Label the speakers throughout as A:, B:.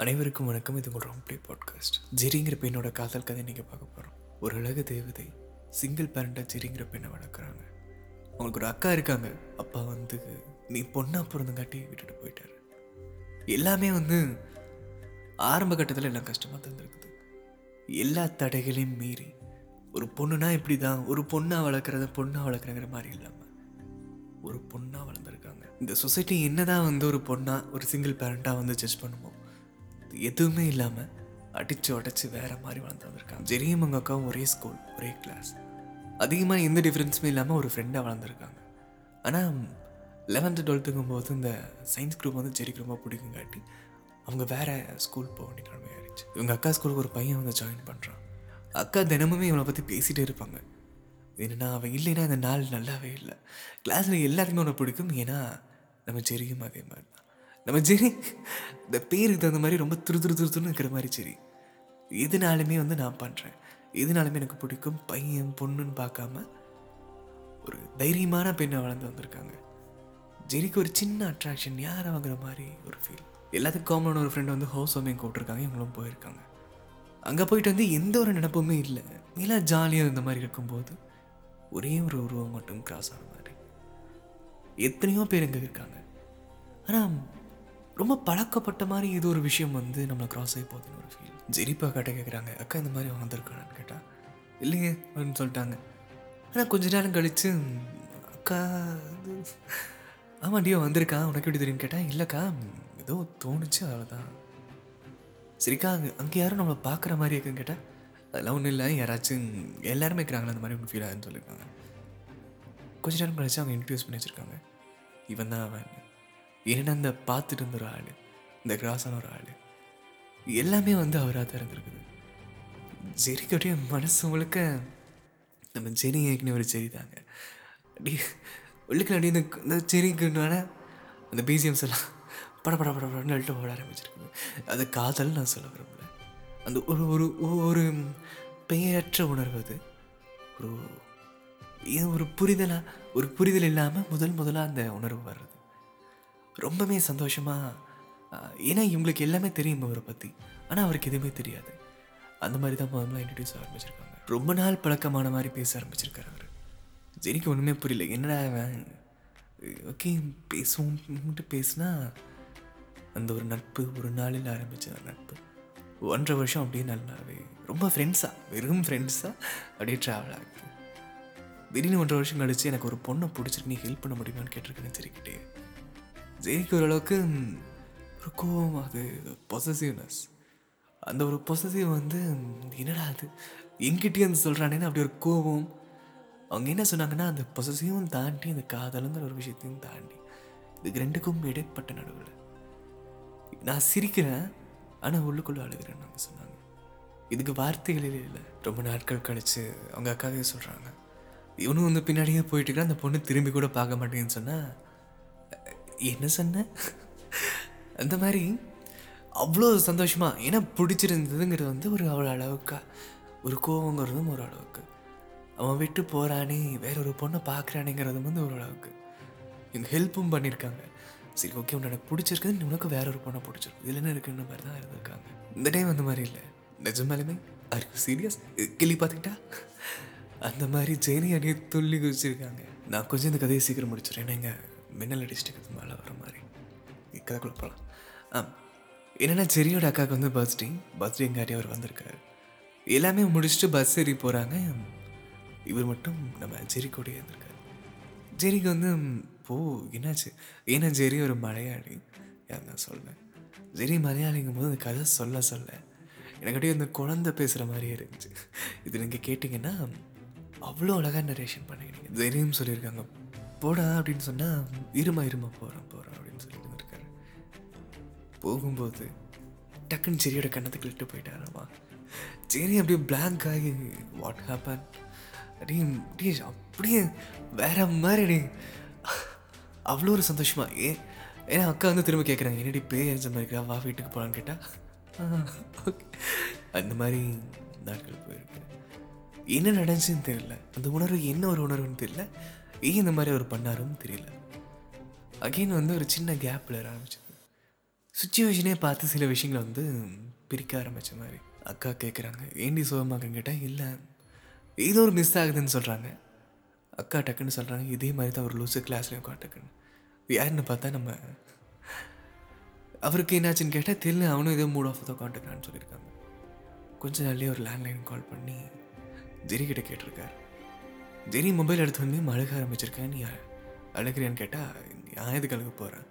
A: அனைவருக்கும் வணக்கம். இது உங்கள் ரொம்ப பாட்காஸ்ட். ஜெரிங்கிற பெண்ணோட காதல் கதை நீங்கள் பார்க்க போகிறோம் ஒரு அழகு தேவதை சிங்கிள் பேரண்டாக ஜெரிங்கிற பெண்ணை வளர்க்குறாங்க. அவங்களுக்கு ஒரு அக்கா இருக்காங்க. அப்பா வந்து நீ பொண்ணாக பிறந்தங்காட்டி விட்டுட்டு போயிட்டாரு. எல்லாமே வந்து ஆரம்ப கட்டத்தில் எல்லாம் கஷ்டமாக தந்துருக்குது எல்லா தடைகளையும் மீறி ஒரு பொண்ணுனா இப்படி தான் ஒரு பொண்ணாக வளர்க்குறத பொண்ணாக வளர்க்குறங்கிற மாதிரி இல்லாமல் ஒரு பொண்ணாக வளர்ந்துருக்காங்க. இந்த சொசைட்டி என்னதான் வந்து ஒரு பொண்ணாக ஒரு சிங்கிள் பேரண்ட்டாக வந்து ஜட்ஜ் பண்ணுமோ எதுவுமே இல்லாமல் அடித்து உடச்சி வேறு மாதிரி வளர்ந்து வந்திருக்காங்க. ஜெரியும் அவங்க அக்காவும் ஒரே ஸ்கூல் ஒரே கிளாஸ் அதிகமாக எந்த டிஃப்ரென்ஸுமே இல்லாமல் ஒரு ஃப்ரெண்டாக வளர்ந்துருக்காங்க. ஆனால் லெவன்த்து டுவெல்த்துங்கும் போது இந்த சயின்ஸ் குரூப் வந்து ஜெரிக்கு ரொம்ப பிடிக்குங்காட்டி அவங்க வேறு ஸ்கூல் போக வேண்டிய நிலைமை ஆயிடுச்சு. இவங்க அக்கா ஸ்கூலுக்கு ஒரு பையன் வந்து ஜாயின் பண்ணுறான் அக்கா தினமுமே இவனை பற்றி பேசிகிட்டே இருப்பாங்க. என்னென்னா அவன் இல்லைன்னா இந்த நாள் நல்லாவே இல்லை. கிளாஸில் எல்லாருக்குமே உனக்கு பிடிக்கும். ஏன்னா நம்ம ஜெரியும் அதே மாதிரி தான். நம்ம ஜெரி இந்த பேருக்கு தகுந்த மாதிரி ரொம்ப துரு துரு துரு துருன்னு இருக்கிற மாதிரி சரி எதுனாலுமே வந்து நான் பண்ணுறேன் எதுனாலுமே எனக்கு பிடிக்கும். பையன் பொண்ணுன்னு பார்க்காம ஒரு தைரியமான பெண்ணை வளர்ந்து வந்திருக்காங்க. ஜெரிக்கு ஒரு சின்ன அட்ராக்ஷன் யாரை வாங்குற மாதிரி ஒரு ஃபீல் எல்லாத்துக்கும் காமனான ஒரு ஃப்ரெண்ட் வந்து ஹவுஸ் வார்மிங் கூப்பிட்ருக்காங்க இவங்களும் போயிருக்காங்க. அங்கே போயிட்டு வந்து எந்த ஒரு நினப்புமே இல்லை. எல்லாம் ஜாலியாக இந்த மாதிரி இருக்கும்போது ஒரே ஒரு உருவம் மட்டும் கிராஸ் ஆன மாதிரி. எத்தனையோ பேர் இங்கே இருக்காங்க. ஆனால் ரொம்ப பழக்கப்பட்ட மாதிரி இது ஒரு விஷயம் வந்து நம்மளை கிராஸ் ஆகி போகுதுன்னு ஒரு ஃபீல் ஜெரிப்பா கிட்ட கேட்குறாங்க அக்கா இந்த மாதிரி வந்திருக்கானு கேட்டால் இல்லையே அப்படின்னு சொல்லிட்டாங்க. ஆனால் கொஞ்ச நேரம் கழித்து அக்கா இது ஆமாண்டியோ வந்திருக்கா உனக்கு எப்படி தெரியும்னு கேட்டால் இல்லைக்கா ஏதோ தோணுச்சு அவ்வளோதான் சரிக்கா அங்கே அங்கே யாரும் நம்மளை பார்க்குற மாதிரி இருக்குன்னு கேட்டால் அதெல்லாம் ஒன்றும் இல்லை யாராச்சும் எல்லாருமே இருக்கிறாங்களா அந்த மாதிரி ஒன்று ஃபீல் ஆகுதுன்னு சொல்லியிருக்காங்க. கொஞ்ச நேரம் கழிச்சு அவங்க இன்ட்ரடியூஸ் பண்ணி வச்சுருக்காங்க. இவன் தான் அவன். ஏன்னா அந்த பார்த்துட்டு இருந்த ஒரு ஆள் இந்த கிராஸான ஒரு ஆள். எல்லாமே வந்து அவராக தான் இருந்திருக்குது. ஜெரிக்கடைய மனசு முழுக்க நம்ம ஜெரி ஏற்கனவே ஒரு ஜெரி தாங்க. அப்படி உள்ளுக்கு அப்படியே இந்த இந்த அந்த பிஜிஎம்ஸ் எல்லாம் பட பட பட படன்னு அழுட்டு ஓட ஆரம்பிச்சிருக்குது. அது காதல் நான் சொல்ல விரும்பல. அந்த ஒரு ஒரு ஒரு பெயரற்ற உணர்வு அது. ஒரு இது ஒரு புரிதலாக ஒரு புரிதல் இல்லாமல் முதல் முதலாக அந்த உணர்வு வர்றது. ரொம்பவே சந்தோஷமாக ஏன்னா இவங்களுக்கு எல்லாமே தெரியும் அவரை பற்றி ஆனால் அவருக்கு எதுவுமே தெரியாது. அந்த மாதிரி தான் முதல்ல இன்ட்ரடியூஸ் ஆரம்பிச்சிருக்காங்க. ரொம்ப நாள் பழக்கமான மாதிரி பேச ஆரம்பிச்சிருக்காரு அவர். ஜெனிக்கு ஒன்றுமே புரியல. என்னடா ஓகே பேசுவோம்ட்டு பேசுனா அந்த ஒரு நட்பு ஒரு நாளில் ஆரம்பித்த நட்பு. ஒன்றரை வருஷம் அப்படியே நல்லாவே. ரொம்ப ஃப்ரெண்ட்ஸாக வெறும் ஃப்ரெண்ட்ஸாக அப்படியே ட்ராவல் ஆகுது திடீர்னு ஒன்றரை வருஷம் கழிச்சு எனக்கு ஒரு பொண்ணை பிடிச்சிருக்கு. நீ ஹெல்ப் பண்ண முடியுமான்னு கேட்டிருக்கேன்னு தெரிவிக்கிட்டே ஜெயிக்கு ஓரளவுக்கு ஒரு கோவம் அது பொசசிவ்னஸ் அந்த ஒரு பொசசிவ் வந்து என்னடா அது? எங்கிட்டே வந்து சொல்கிறானேன்னு அப்படி ஒரு கோவம் அவங்க என்ன சொன்னாங்கன்னா அந்த பொசசிவும் தாண்டி அந்த காதலுங்கிற ஒரு விஷயத்தையும் தாண்டி. இதுக்கு ரெண்டுக்கும் இடைப்பட்ட நடுவில். நான் சிரிக்கிறேன் ஆனால் உள்ளுக்குள்ளே அழுகிறேன்னு அவங்க சொன்னாங்க. இதுக்கு வார்த்தைகள் இல்லை. ரொம்ப நாட்கள் கழித்து அவங்க அக்காவே சொல்கிறாங்க இவனும் வந்து பின்னாடியே போயிட்டு அந்த பொண்ணு திரும்பி கூட பார்க்க மாட்டேங்குன்னு சொன்னால் என்ன சொன்ன? அந்த மாதிரி அவ்வளோ சந்தோஷமாக ஏன்னா பிடிச்சிருந்ததுங்கிறது வந்து ஒரு அவ்வளோ அளவுக்கு ஒரு கோவங்கிறதும் ஒரு அளவுக்கு. அவன் விட்டு போகிறானே வேற ஒரு பொண்ணை பார்க்குறானேங்கிறதும் வந்து ஒரு அளவுக்கு. இவங்க ஹெல்ப்பும் பண்ணியிருக்காங்க. சரி ஓகே உன்னை எனக்கு பிடிச்சிருக்குது உனக்கு வேற ஒரு பொண்ணை பிடிச்சிருக்கு இதில் என்ன இருக்குன்ற மாதிரி தான் இருந்திருக்காங்க. இந்த டைம் அந்த மாதிரி இல்லை. நிஜமாலுமே ஆர் சீரியஸ் கிளி பார்த்துக்கிட்டா? அந்த மாதிரி ஜெயினி அணியை துள்ளி குதிச்சிருக்காங்க. நான் கொஞ்சம் இந்த கதையை சீக்கிரம் முடிச்சிடுறேன். ஏன்னா இங்கே மின்னல் அடிச்சிட்டு மேலே மாதிரி கதைக்குள்ள போகலாம் ஆ என்னென்னா ஜெரியோட அக்காவுக்கு வந்து பர்த்டே பர்த்டேங்காட்டி அவர் வந்திருக்காரு. எல்லாமே முடிச்சுட்டு பஸ் ஏறி போகிறாங்க இவர் மட்டும் நம்ம ஜெரி கூடயே இருந்திருக்காரு ஜெரிக்கு வந்து போ என்னாச்சு? ஏன்னா ஜெரி ஒரு மலையாளி. யார் நான் சொல்லுவேன் ஜெரி மலையாளிங்கும் போது அந்த கதை சொல்ல சொல்ல எனக்கிட்டே அந்த குழந்தை பேசுகிற மாதிரியே இருந்துச்சு. இது நீங்கள் கேட்டிங்கன்னா அவ்வளோ அழகாக நரேஷன் பண்ணிக்கிறீங்க ஜெரியும் சொல்லியிருக்காங்க போடா அப்படின்னு சொன்னால் இருமா இருமா போகிறோம் போகிறோம் அப்படின்னு சொல்லி. போகும்போது டக்குன்னு செரியோட கண்ணத்துக்கு இட்டு போயிட்டாராமா சரி அப்படியே பிளாங்க் ஆகி வாட் ஹேப்பன் அப்படியே அப்படியே அப்படியே வேற மாதிரி அவ்வளோ ஒரு சந்தோஷமா ஏ ஏன்னா அக்கா வந்து திரும்ப கேட்குறாங்க என்னடி பேய் எரிஞ்ச மாதிரி இருக்கா? வா வீட்டுக்கு போகலான்னு கேட்டால் ஓகே அந்த மாதிரி நாட்கள் போயிருக்கு. என்ன நடந்துச்சுன்னு தெரியல. அந்த உணர்வு என்ன ஒரு உணர்வுன்னு தெரியல. ஏன் இந்த மாதிரி அவர் பண்ணாருன்னு தெரியல. அகெயின் வந்து ஒரு சின்ன கேப்பில் ஆரம்பிச்சது. சுச்சுவேஷனே பார்த்து சில விஷயங்களை வந்து பிரிக்க ஆரம்பித்த மாதிரி அக்கா கேட்குறாங்க ஏண்டி சோகமாக்கன்னு கேட்டால் இல்லை ஏதோ ஒரு மிஸ் ஆகுதுன்னு சொல்கிறாங்க அக்கா டக்குன்னு சொல்கிறாங்க இதே மாதிரி தான் ஒரு லூசு கிளாஸ்லேயும் உட்காந்துக்குன்னு யாருன்னு பார்த்தா நம்ம? அவருக்கு என்னாச்சுன்னு கேட்டால் தெரியல அவனும் ஏதோ மூட் ஆஃப் தான் உட்காந்துக்கிறான்னு சொல்லியிருக்காங்க. கொஞ்ச நாள்லேயே ஒரு லேண்ட்லைன் கால் பண்ணி ஜெரி கிட்ட கேட்டிருக்காரு. ஜெரி மொபைல் எடுத்து வந்து அழுக ஆரம்பிச்சிருக்கேன் நீ அழுகிறியான்னு கேட்டால் நான் எதுக்கு அழுக போகிறேன்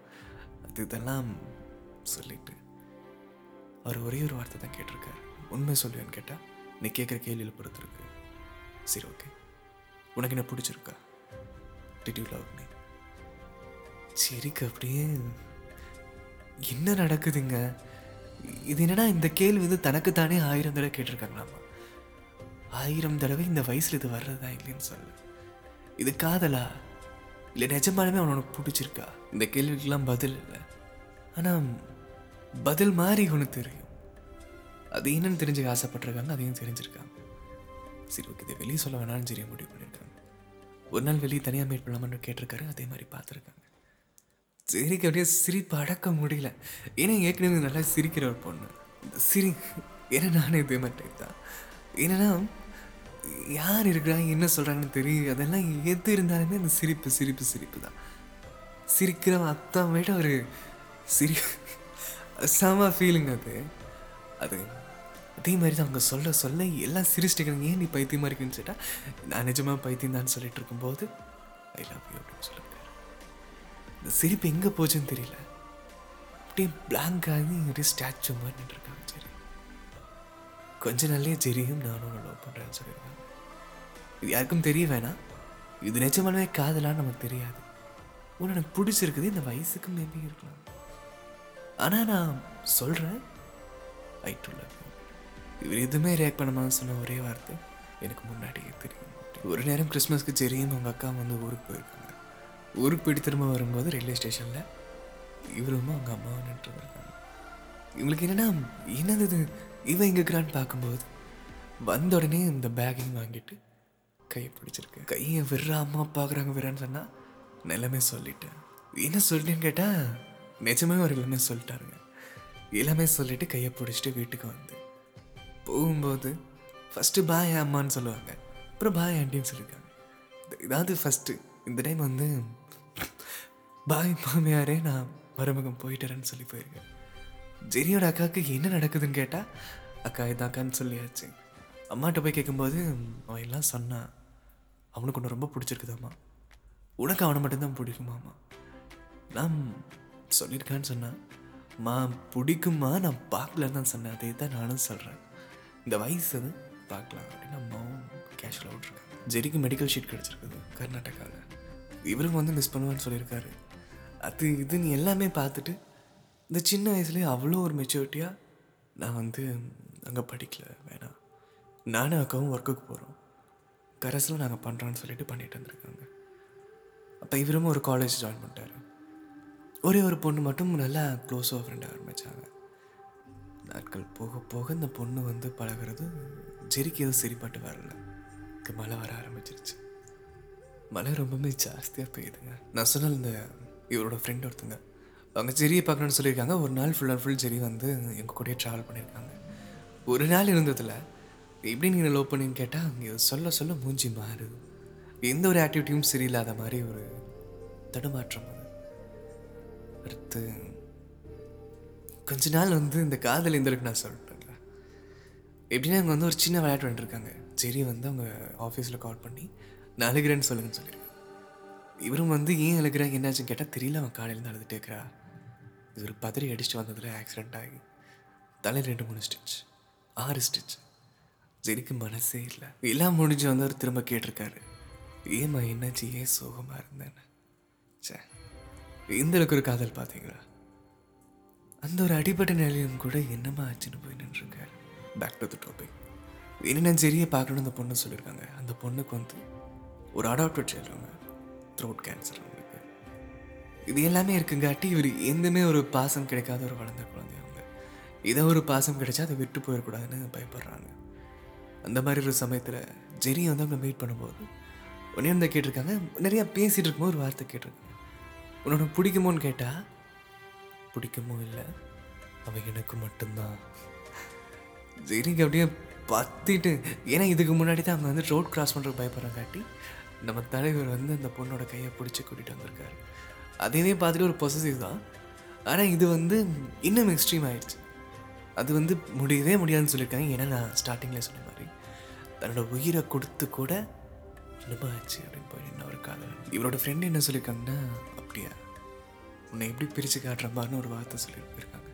A: அது இதெல்லாம் சொல்லிட்டு. அவர் ஒரே ஒரு வார்த்தை தான் கேட்டிருக்காரு. உண்மை சொல்லுவேன்னு கேட்டால் நீ கேட்குற கேள்வியில் பொறுத்திருக்கு. சரி ஓகே உனக்கு என்ன பிடிச்சிருக்கா? டிட் யூ லவ் மீ சரிக்கு அப்படியே என்ன நடக்குதுங்க? இது என்னடா இந்த கேள்வி வந்து தனக்குத்தானே ஆயிரம் தடவை கேட்டிருக்காங்களாமா? ஆயிரம் தடவை இந்த வயசுல இது வர்றதா இல்லைன்னு சொல்லு. இது காதலா? இல்லை நிஜமானமே அவனுக்கு பிடிச்சிருக்கா? இந்த கேள்விக்கெல்லாம் பதில் இல்லை. ஆனால் பதில் மாதிரி ஒன்று தெரியும். அது என்னன்னு தெரிஞ்சுக்க ஆசைப்பட்டிருக்காங்க அதையும் தெரிஞ்சிருக்காங்க. சரி ஓகே இதை வெளியே சொல்ல வேணாம்னு சரி முடிவு பண்ணியிருக்காங்க. ஒரு நாள் வெளியே தனியாக மீட் பண்ணலாமான்னு கேட்டிருக்காரு அதே மாதிரி பார்த்துருக்காங்க. சரிக்கு அப்படியே சிரிப்பு அடக்க முடியல. ஏன்னா ஏற்கனவே நல்லா சிரிக்கிற ஒரு பொண்ணு. சிரி ஏன்னா நானே இதே மாதிரி தான். என்னன்னா யார் இருக்கிறாங்க என்ன சொல்கிறாங்கன்னு தெரியும். அதெல்லாம் எது இருந்தாலுமே அந்த சிரிப்பு சிரிப்பு சிரிப்பு தான். சிரிக்கிறவன் அத்தான் விட ஒரு சிரி செம ஃபீலிங் அது. அது அதே மாதிரி தான் அவங்க சொல்ல சொல்ல எல்லாம் சிரிச்சிட்டு ஏன் நீ பைத்தியமாக இருக்குன்னு சொல்லிட்டா நான் நிஜமாக பைத்தியம் தான் சொல்லிட்டு இருக்கும்போது ஐ லவ் யூ அப்படின்னு சொல்லியிருக்காரு இந்த சிரிப்பு எங்கே போச்சுன்னு தெரியல. அப்படியே பிளாங்க் ஆகி அப்படியே ஸ்டாச்சு மாதிரி நின்றுருக்காங்க சரி கொஞ்ச நாள்லயே ஜெரியும் நானும் லவ் பண்ணுறேன்னு சொல்லியிருக்காங்க. இது யாருக்கும் தெரிய வேணாம். இது நிஜமானவே காதலான்னு நமக்கு தெரியாது. உன்னை எனக்கு பிடிச்சிருக்குது இந்த வயசுக்கு மேபி இருக்கலாம். ஆனால் நான் சொல்கிறேன் ஐ டு லவ் இவர் எதுவுமே ரியாக்ட் பண்ணாமல் சொன்ன ஒரே வார்த்தை எனக்கு முன்னாடியே தெரியும் ஒரு நேரம் கிறிஸ்மஸ்க்கு சரின்னு அவங்க அக்கா வந்து ஊருக்கு போயிருக்காங்க. ஊருக்கு போயிட்டு திரும்ப வரும்போது ரயில்வே ஸ்டேஷனில் இவரும் அவங்க அம்மாவும் நின்று இருக்காங்க இவங்களுக்கு என்னன்னா என்னது இது? இவன் எங்கே பார்க்கும்போது வந்த உடனே இந்த பேக்கையும் வாங்கிட்டு கையை பிடிச்சிருக்கு. கையை விடுற அம்மா பார்க்குறாங்க விடுறான்னு சொன்னால் நிலமே சொல்லிட்டேன். என்ன சொல்லிட்டேன்னு கேட்டால் நிஜமே அவர் எல்லாமே சொல்லிட்டாருங்க. எல்லாமே சொல்லிவிட்டு கையை பிடிச்சிட்டு வீட்டுக்கு வந்து. போகும்போது ஃபஸ்ட்டு பாய் அம்மான்னு சொல்லுவாங்க. அப்புறம் பாய் ஆண்டின்னு சொல்லியிருக்காங்க. இதாவது ஃபஸ்ட்டு இந்த டைம் வந்து பாய் மாமியாரே நான் மருமகம் போயிட்டுறேன்னு சொல்லி போயிருக்கேன். ஜெரியோட அக்காவுக்கு என்ன நடக்குதுன்னு கேட்டால் அக்கா இதாக்கான்னு சொல்லியாச்சு. அம்மாட்ட போய் கேட்கும்போது அவன் எல்லாம் சொன்னான் அவனுக்கு ஒன்று ரொம்ப பிடிச்சிருக்குதாம்மா. உனக்கு அவனை மட்டும்தான் பிடிக்குமாம்மா. நான் சொல்லியிருக்கான்னு சொன்னான். மா பிடிக்குமா? நான் பார்க்கலன்னு தான் சொன்னேன். அதே தான் நானும் சொல்கிறேன் இந்த வயசு அது. பார்க்கலாம். அப்படின்னு அம்மாவும் கேஷுவலாக விட்ருக்காங்க ஜெரிக்கு மெடிக்கல் ஷீட் கிடச்சிருக்குது கர்நாடகாவில் இவரும் வந்து மிஸ் பண்ணுவான்னு சொல்லியிருக்காரு. அது இதுன்னு எல்லாமே பார்த்துட்டு இந்த சின்ன வயசுலேயே அவ்வளோ ஒரு மெச்சூரிட்டியாக நான் வந்து அங்கே படிக்கல வேணாம். நானும் அக்காவும் ஒர்க்குக்கு போகிறோம் கரஸில் நாங்கள் பண்ணுறோன்னு சொல்லிட்டு பண்ணிட்டு வந்திருக்காங்க. அப்போ இவரும் ஒரு காலேஜ் ஜாயின் பண்ணிட்டாரு. ஒரே ஒரு பொண்ணு மட்டும் நல்லா க்ளோஸாக ஃப்ரெண்டாக ஆரம்பித்தாங்க நாட்கள் போக போக இந்த பொண்ணு வந்து பழகிறது ஜெரிக்கு எதுவும் சரிப்பட்டு வரல. இங்க மழை வர ஆரம்பிச்சிருச்சு. மழை ரொம்பவே ஜாஸ்தியாக பெய்யுதுங்க. நான் சொன்ன இந்த இவரோட ஃப்ரெண்ட் ஒருத்தங்க. அவங்க ஜெரியை பார்க்கணுன்னு சொல்லியிருக்காங்க. ஒரு நாள் ஃபுல் அண்ட் ஃபுல் ஜெரி வந்து எங்கள் கூடயே ட்ராவல் பண்ணியிருக்காங்க. ஒரு நாள் இருந்ததில் எப்படி நீங்கள் லவ் பண்ணின்னு கேட்டால் அங்கே சொல்ல சொல்ல மூஞ்சி மாறுது. எந்த ஒரு ஆக்டிவிட்டியும் சரியில்லாத மாதிரி ஒரு தடுமாற்றம் அடுத்து கொஞ்ச நாள் வந்து இந்த காதல் எந்த நான் சொல்லிட்டேன்ல எப்படின்னா அவங்க வந்து ஒரு சின்ன விளையாட்டு வந்துருக்காங்க சரி வந்து அவங்க ஆஃபீஸில் கால் பண்ணி நான் அழுகிறேன்னு சொல்லுங்கன்னு சொல்லியிருக்கேன் இவரும் வந்து ஏன் அழுகிறாங்க என்னாச்சுன்னு கேட்டால் தெரியல அவன் காலையில் அழுதுட்டே இருக்கிறா. ஒரு பதறி அடிச்சுட்டு வந்ததில் ஆக்சிடெண்ட் ஆகி தலையில் ரெண்டு மூணு ஸ்டிச் ஆறு ஸ்டிச் ஜெரிக்கு மனசே இல்லை. எல்லாம் முடிஞ்சு வந்து அவர் திரும்ப கேட்டிருக்காரு. ஏம்மா என்னாச்சு? ஏன் சோகமாக இருந்தேன்னு? சே இந்த அளவுக்கு ஒரு காதல் பார்த்தீங்களா? அந்த ஒரு அடிப்பட்ட நிலையும் கூட என்னமா ஆச்சுன்னு போய் நின்றுருக்காரு. பேக் டு த டாபிக் என்னென்ன ஜெரியை பார்க்கணும்னு அந்த பொண்ணு சொல்லியிருக்காங்க. அந்த பொண்ணுக்கு வந்து ஒரு அடாப்டட் செய்கிறவங்க த்ரோட் கேன்சர் அவங்களுக்கு இது எல்லாமே இருக்குங்காட்டி இவர் எந்தமே ஒரு பாசம் கிடைக்காத ஒரு வளர்ந்த குழந்தை அவங்க ஏதோ ஒரு பாசம் கிடைச்சா அதை விட்டு போயிடக்கூடாதுன்னு பயப்படுறாங்க. அந்த மாதிரி ஒரு சமயத்தில் ஜெரியை வந்து அவங்க மீட் பண்ணும்போது உடனே வந்து கேட்டிருக்காங்க. நிறையா பேசிகிட்டு இருக்கும்போது ஒரு வார்த்தை கேட்டிருக்காங்க. உன்னோட பிடிக்குமோன்னு கேட்டால் பிடிக்குமோ இல்லை அவன் எனக்கு மட்டும்தான் சரிங்க அப்படியே பத்திட்டு ஏன்னா இதுக்கு முன்னாடி தான் அவங்க வந்து ரோட் கிராஸ் பண்ணுறதுக்கு பயப்படுறங்காட்டி நம்ம தலைவர் வந்து அந்த பொண்ணோட கையை பிடிச்சி கூட்டிகிட்டு வந்திருக்காரு. அதையே பார்த்துட்டு ஒரு பொசசிவ் தான். ஆனால் இது வந்து இன்னும் எக்ஸ்ட்ரீம் ஆயிடுச்சு. அது வந்து முடியவே முடியாதுன்னு சொல்லியிருக்காங்க. ஏன்னா நான் ஸ்டார்டிங்கில் சொன்ன மாதிரி தன்னோட உயிரை கொடுத்து கூட அனுபவிச்சு அப்படின்னு போய் என்ன ஒரு காதல் இவரோட ஃப்ரெண்டு என்ன சொல்லியிருக்காங்கன்னா அப்படியா? உன்னை எப்படி பிரித்து காட்டுறப்பான்னு ஒரு வார்த்தை சொல்லி போயிருக்காங்க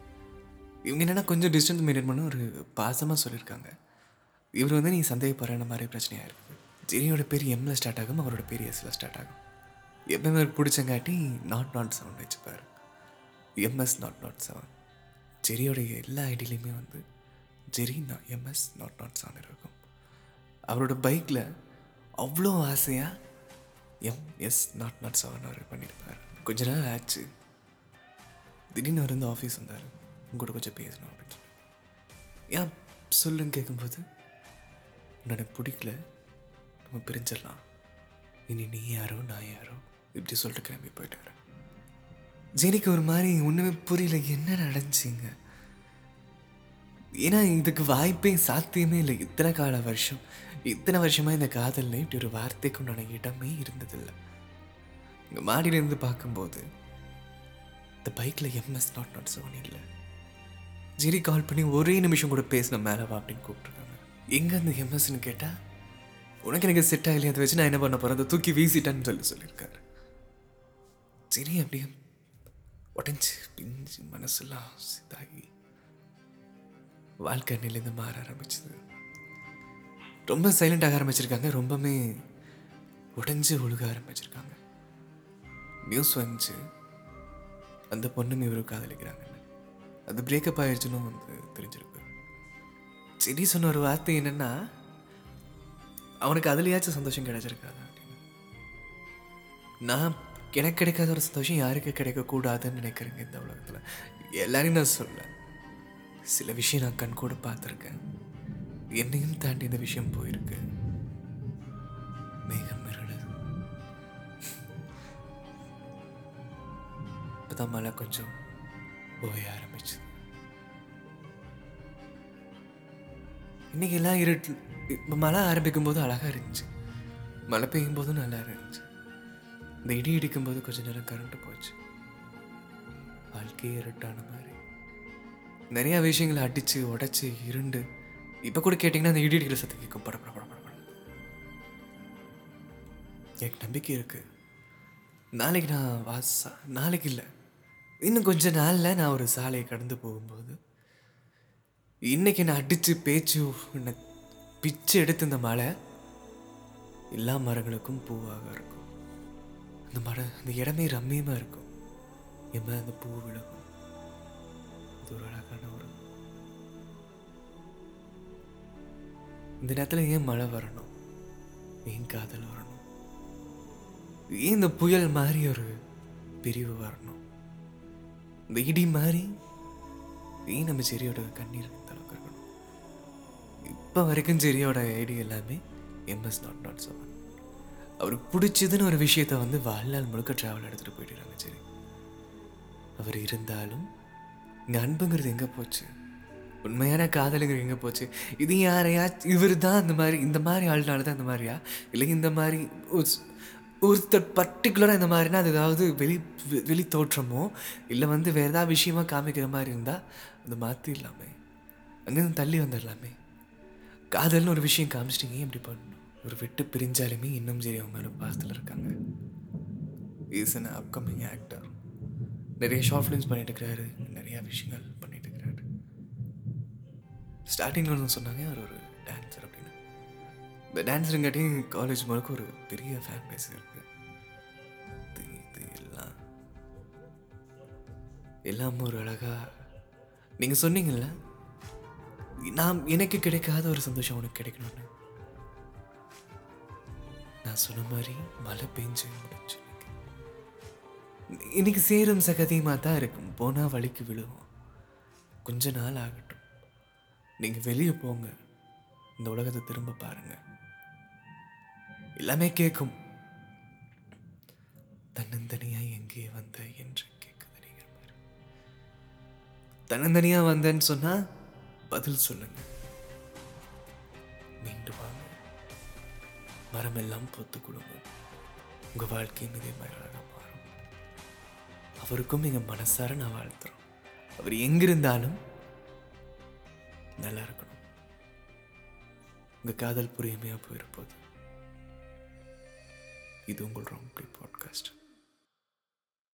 A: இவங்க என்னென்னா கொஞ்சம் டிஸ்டன்ஸ் மெயின்டைன் பண்ண ஒரு பாசமாக சொல்லியிருக்காங்க. இவர் வந்து நீ சந்தேகப்படுற மாதிரி பிரச்சனையாக இருக்குது ஜெரியோட பேர் எம்ல ஸ்டார்ட் ஆகும் அவரோட பேர் எஸ்ல ஸ்டார்ட் ஆகும். எப்பவுமே பிடிச்சங்காட்டி நாட் நாட் செவன் வச்சுப்பார் எம்எஸ் நாட் நாட் செவன் ஜெரியோடைய எல்லா ஐடியிலையுமே வந்து ஜெரி நான் எம்எஸ் நாட் நாட் செவன் இருக்கும். அவரோட பைக்கில் அவ்வளோ ஆசையாக M S nought nought seven அவர் பண்ணியிருப்பார் கொஞ்ச நாள் ஆச்சு. திடீர்னு அவர் வந்து ஆஃபீஸ் வந்தார். உங்கள்கிட்ட கொஞ்சம் பேசணும் அப்படின்னு. ஏன் சொல்லுன்னு கேட்கும்போது "உன்னை பிடிக்கல. நம்ம பிரிஞ்சிடலாம். இனி நீ யாரோ நான் யாரோ இப்படி சொல்லிட்டு கிளம்பி போயிட்டாரு. ஜெனிக்கு ஒரு மாதிரி ஒன்றுமே புரியல. என்ன நடந்துச்சிங்க ஏன்னா இதுக்கு வாய்ப்பே சாத்தியமே இல்லை. இத்தனை கால வருஷம் இத்தனை வருஷமா இந்த காதலில் இப்படி ஒரு வார்த்தைக்கு உண்டான இடமே இருந்ததில்லை. இங்கே மாடியிலேருந்து பார்க்கும்போது இந்த பைக்கில் எம்எஸ் நாட் நாட் செவன் இல்லை. ஜெரி கால் பண்ணி ஒரே நிமிஷம் கூட பேசின மேலவா அப்படின்னு கூப்பிட்ருக்காங்க எங்கே அந்த எம்எஸ்ன்னு கேட்டால் உனக்கு எனக்கு செட் ஆகலையே அதை வச்சு நான் என்ன பண்ண போகிறேன் அதை தூக்கி வீசிட்டேன்னு சொல்லி சொல்லியிருக்காரு. சரி அப்படியே உடஞ்சி பிஞ்சு மனசெல்லாம் சிதாகி வாழ்க்கை நிலைந்து மாற ஆரம்பிச்சது. ரொம்ப சைலண்டாக ஆரம்பிச்சிருக்காங்க. ரொம்பவுமே உடஞ்சி ஒழுக ஆரம்பிச்சிருக்காங்க. நியூஸ் வந்துச்சு அந்த பொண்ணும் இவரும் காதலிக்கிறாங்கன்னு. அது பிரேக்கப் ஆயிடுச்சுன்னு வந்து தெரிஞ்சிருக்கு. சரி சொன்ன ஒரு வார்த்தை என்னன்னா அவனுக்கு அதுலேயாச்சும் சந்தோஷம் கிடைச்சிருக்காது அப்படின்னு. நான் எனக்கு கிடைக்காத ஒரு சந்தோஷம் யாருக்கு கிடைக்கக்கூடாதுன்னு நினைக்கிறேங்க இந்த உலகத்தில். எல்லாரையும் நான் சொல்ல சில விஷயம் நான் கண் கூட பார்த்துருக்கேன். என்னையும் தாண்டி இந்த விஷயம் போயிருக்கு. மேகம் இருளது இப்போதான் மழை கொஞ்சம் ஓய ஆரம்பிச்சு இன்னைக்கு எல்லாம் இருட்டு இப்போ மழை ஆரம்பிக்கும் போது அழகாக இருந்துச்சு. மழை பெய்யும் போதும் நல்லா இருந்துச்சு. இந்த இடி இடிக்கும் போது கொஞ்ச நேரம் கரண்ட் போச்சு. வாழ்க்கையே இருட்டான மாதிரி. நிறையா விஷயங்களை அடித்து உடச்சி இருண்டு. இப்போ கூட கேட்டிங்கன்னா அந்த இடி இடிக்கிற சத்தம் கேட்கும். பட பட பட எனக்கு நம்பிக்கை இருக்குது நாளைக்கு நான் வாசா நாளைக்கு இல்லை. இன்னும் கொஞ்ச நாளில் நான் ஒரு சாலையை கடந்து போகும்போது இன்றைக்கி நான் அடித்து பேச்சு என்னை பிச்சு எடுத்து இந்த மழை எல்லா மரங்களுக்கும் பூவாக இருக்கும். அந்த மரம் அந்த இடமே ரம்மியமாக இருக்கும். என் அந்த பூ விழுகும். அது ஒரு அழகான ஒரு இந்த நேரத்தில் ஏன் மழை வரணும்? ஏன் காதல் வரணும்? ஏன் இந்த புயல் மாதிரி ஒரு பிரிவு வரணும்? இந்த இடி மாதிரி ஏன் நம்ம செரியோட கண்ணீர் இந்த அளவுக்கு இருக்கணும் இப்போ வரைக்கும் செரியோட ஐடி எல்லாமே எம்எஸ் நாட் நாட் செவன் அவருக்கு பிடிச்சதுன்னு ஒரு விஷயத்த வந்து வாழ்நாள் முழுக்க ட்ராவல் எடுத்துகிட்டு போயிடுறாங்க சரி அவர் இருந்தாலும் இங்கே அன்புங்கிறது எங்கே போச்சு? உண்மையான காதலுங்கிறது எங்கே போச்சு? இது யாரையா? இவர் தான் இந்த மாதிரி இந்த மாதிரி ஆள்னால தான் இந்த மாதிரியா? இல்லை இந்த மாதிரி ஒருத்தர் பர்டிகுலராக இந்த மாதிரினா அது ஏதாவது வெளி வெ- வெளி தோற்றமோ? இல்லை வந்து வேறு ஏதாவது விஷயமா காமிக்கிற மாதிரி இருந்தால் அது மாற்றிடலாமே அங்கேருந்து தள்ளி வந்துடலாமே. காதல்னு ஒரு விஷயம் காமிச்சிட்டிங்க எப்படி பண்ணணும்? ஒரு விட்டு பிரிஞ்சாலுமே இன்னும் சரி அவங்க பாசத்தில் இருக்காங்க. இஸ் அன் அப்கமிங் ஆக்டர் நிறைய ஷார்ட் ஃபிலிம்ஸ் பண்ணிட்டு இருக்கிறாரு நிறையா விஷயங்கள் பண்ணிட்டு இருக்கிறாரு ஸ்டார்டிங்கில் வந்து சொன்னாங்க அவர் ஒரு டான்ஸர் அப்படின்னு. இந்த டான்ஸருங்காட்டியும் காலேஜ் முழுக்க ஒரு பெரிய ஃபேன் பேஸ் இருக்குது இது எல்லாம் எல்லாம் ஒரு அழகாக நீங்கள் சொன்னீங்கல்ல நான் எனக்கு கிடைக்காத ஒரு சந்தோஷம் உனக்கு கிடைக்கணும்னு. நான் சொன்ன மாதிரி மழை பெஞ்சு முடிஞ்சு. இன்னைக்கு. சேரும் சகதியமாக தான் இருக்கும். போனால் வழிக்கு விழுவோம். கொஞ்ச நாள் ஆகட்டும். நீங்கள் வெளியே போங்க. இந்த உலகத்தை திரும்ப பாருங்க. எல்லாமே கேட்கும் தன்னந்தனியாக எங்கே வந்த என்று கேட்குது நீங்கள் தன்னந்தனியாக வந்தேன்னு சொன்னால் பதில் சொல்லுங்க. மீண்டு வாங்க. மரம் எல்லாம் பொத்து கொடுங்க உங்கள் வாழ்க்கையும் இதே மாதிரி அவருக்கும் எங்கள் மனசார நான் வாழ்த்துறோம். அவர் எங்கிருந்தாலும் நல்லா இருக்கணும். உங்கள் காதல் புரியாமையாக போயிருப்போது. இது உங்கள் ராங் பாட்காஸ்ட்.